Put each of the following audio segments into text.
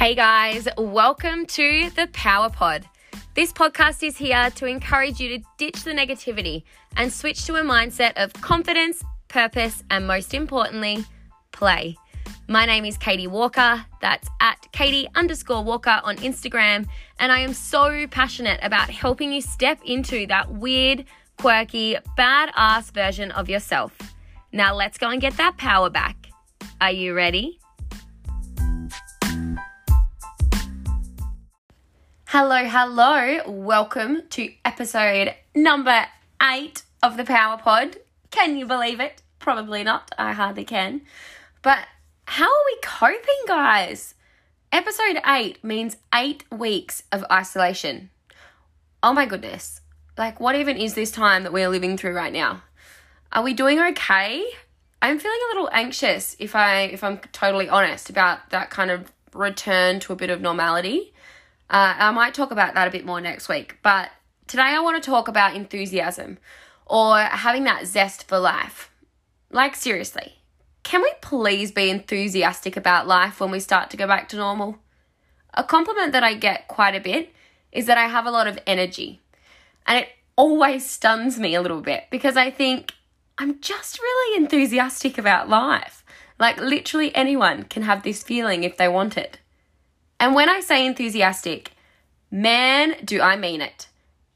Hey guys, welcome to the Power Pod. This podcast is here to encourage you to ditch the negativity and switch to a mindset of confidence, purpose, and most importantly, play. My name is Katie Walker. That's at Katie underscore Walker on Instagram. And I am so passionate about helping you step into that weird, quirky, badass version of yourself. Now let's go and get that power back. Are you ready? Hello, hello. Welcome to episode number eight of the Power Pod. Can you believe it? Probably not. I hardly can. But how are we coping, guys? Episode eight means eight weeks of isolation. Oh my goodness. Like, what even is this time that we're living through right now? Are we doing okay? I'm feeling a little anxious if I if I'm totally honest about that kind of return to a bit of normality. Uh, I might talk about that a bit more next week, but today I want to talk about enthusiasm or having that zest for life. Like, seriously, can we please be enthusiastic about life when we start to go back to normal? A compliment that I get quite a bit is that I have a lot of energy. And it always stuns me a little bit because I think I'm just really enthusiastic about life. Like, literally anyone can have this feeling if they want it. And when I say enthusiastic, man, do I mean it.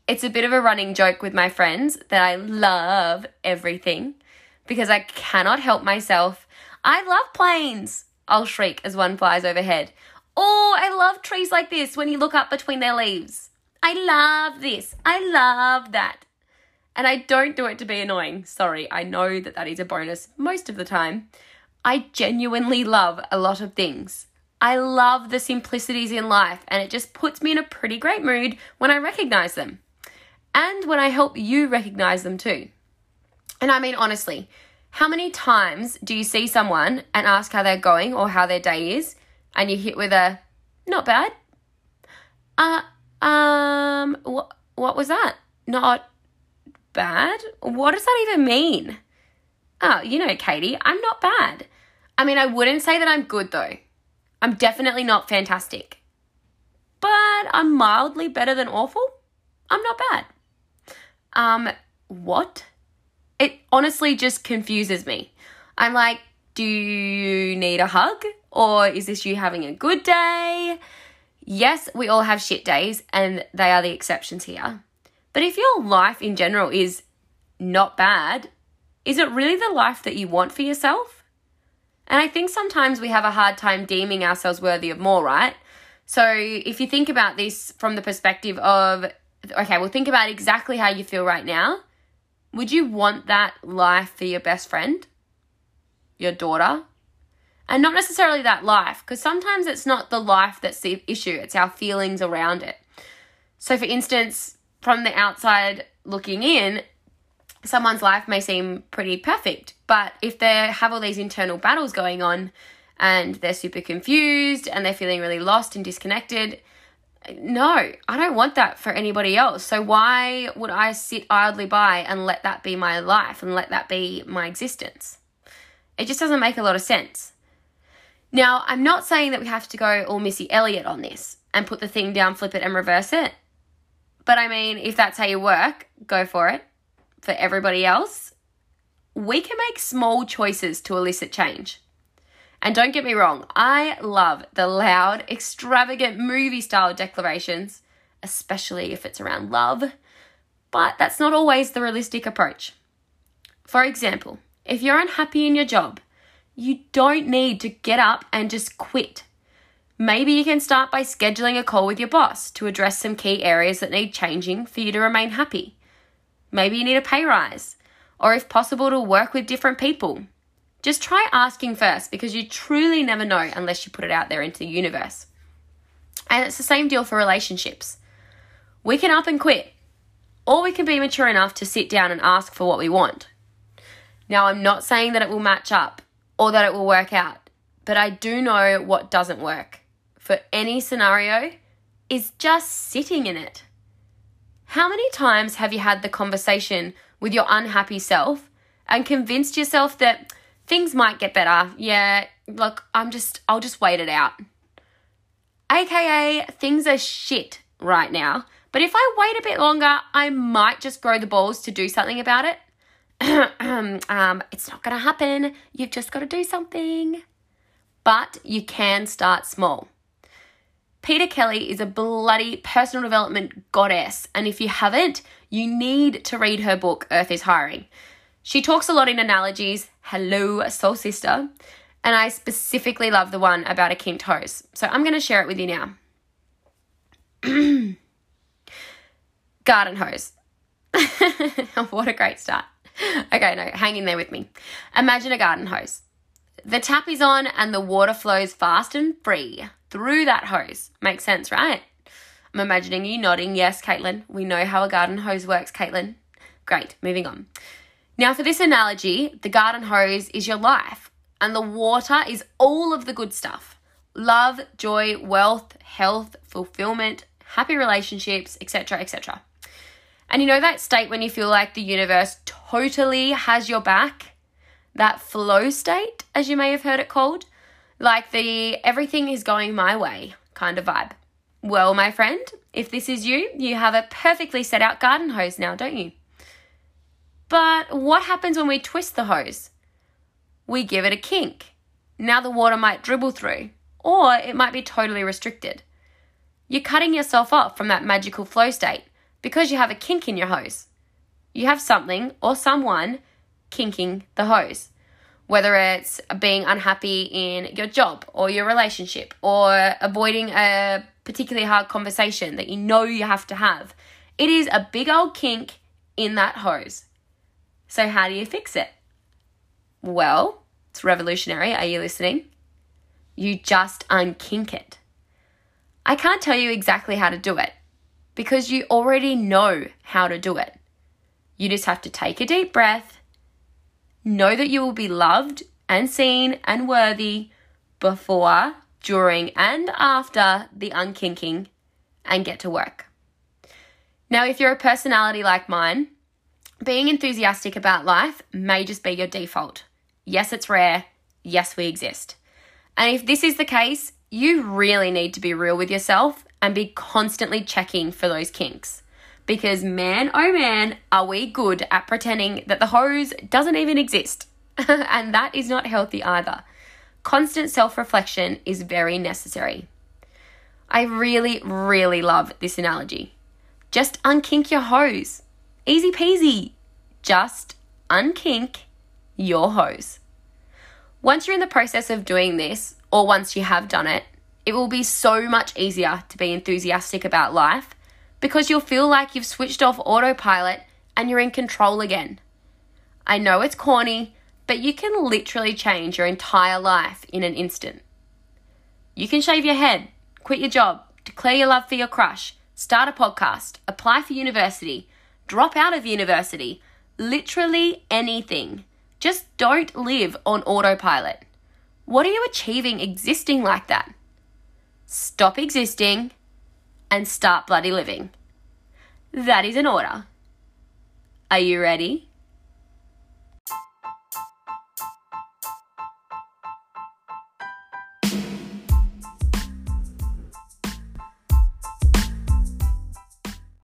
It's a bit of a running joke with my friends that I love everything because I cannot help myself. I love planes. I'll shriek as one flies overhead. Oh, I love trees like this when you look up between their leaves. I love this. I love that. And I don't do it to be annoying. Sorry, I know that that is a bonus most of the time. I genuinely love a lot of things. I love the simplicities in life, and it just puts me in a pretty great mood when I recognize them and when I help you recognize them too. And I mean, honestly, how many times do you see someone and ask how they're going or how their day is, and you hit with a not bad? Uh, um, what, what was that? Not bad? What does that even mean? Oh, you know, Katie, I'm not bad. I mean, I wouldn't say that I'm good though. I'm definitely not fantastic. But I'm mildly better than awful. I'm not bad. Um, what? It honestly just confuses me. I'm like, do you need a hug? Or is this you having a good day? Yes, we all have shit days, and they are the exceptions here. But if your life in general is not bad, is it really the life that you want for yourself? And I think sometimes we have a hard time deeming ourselves worthy of more, right? So if you think about this from the perspective of, okay, well, think about exactly how you feel right now. Would you want that life for your best friend, your daughter? And not necessarily that life, because sometimes it's not the life that's the issue, it's our feelings around it. So, for instance, from the outside looking in, someone's life may seem pretty perfect, but if they have all these internal battles going on and they're super confused and they're feeling really lost and disconnected, no, I don't want that for anybody else. So why would I sit idly by and let that be my life and let that be my existence? It just doesn't make a lot of sense. Now, I'm not saying that we have to go all Missy Elliott on this and put the thing down, flip it, and reverse it. But I mean, if that's how you work, go for it for everybody else, we can make small choices to elicit change. And don't get me wrong, I love the loud, extravagant movie style declarations, especially if it's around love, but that's not always the realistic approach. For example, if you're unhappy in your job, you don't need to get up and just quit. Maybe you can start by scheduling a call with your boss to address some key areas that need changing for you to remain happy. Maybe you need a pay rise, or if possible, to work with different people. Just try asking first because you truly never know unless you put it out there into the universe. And it's the same deal for relationships. We can up and quit, or we can be mature enough to sit down and ask for what we want. Now, I'm not saying that it will match up or that it will work out, but I do know what doesn't work for any scenario is just sitting in it. How many times have you had the conversation with your unhappy self and convinced yourself that things might get better? Yeah, look, I'm just, I'll just wait it out. AKA, things are shit right now. But if I wait a bit longer, I might just grow the balls to do something about it. um, it's not going to happen. You've just got to do something. But you can start small. Peta Kelly is a bloody personal development goddess, and if you haven't, you need to read her book, Earth is Hiring. She talks a lot in analogies. Hello, soul sister. And I specifically love the one about a kinked hose. So I'm going to share it with you now. Garden hose. what a great start. Okay, no, hang in there with me. Imagine a garden hose. The tap is on and the water flows fast and free through that hose. Makes sense, right? I'm imagining you nodding. Yes, Caitlin. We know how a garden hose works, Caitlin. Great, moving on. Now, for this analogy, the garden hose is your life, and the water is all of the good stuff love, joy, wealth, health, fulfillment, happy relationships, etc., etc. And you know that state when you feel like the universe totally has your back? That flow state, as you may have heard it called? like the everything is going my way kind of vibe. Well, my friend, if this is you, you have a perfectly set out garden hose now, don't you? But what happens when we twist the hose? We give it a kink. Now the water might dribble through, or it might be totally restricted. You're cutting yourself off from that magical flow state because you have a kink in your hose. You have something or someone kinking the hose whether it's being unhappy in your job or your relationship or avoiding a particularly hard conversation that you know you have to have. It is a big old kink in that hose. So, how do you fix it? Well, it's revolutionary. Are you listening? You just unkink it. I can't tell you exactly how to do it because you already know how to do it. You just have to take a deep breath Know that you will be loved and seen and worthy before, during, and after the unkinking and get to work. Now, if you're a personality like mine, being enthusiastic about life may just be your default. Yes, it's rare. Yes, we exist. And if this is the case, you really need to be real with yourself and be constantly checking for those kinks because man, oh man, are we good at pretending that the hose doesn't even exist. and that is not healthy either. Constant self reflection is very necessary. I really, really love this analogy. Just unkink your hose. Easy peasy. Just unkink your hose. Once you're in the process of doing this, or once you have done it, it will be so much easier to be enthusiastic about life because you'll feel like you've switched off autopilot and you're in control again. I know it's corny, but you can literally change your entire life in an instant. You can shave your head, quit your job, declare your love for your crush, start a podcast, apply for university, drop out of university, literally anything. Just don't live on autopilot. What are you achieving existing like that? Stop existing and start bloody living. That is an order. Are you ready?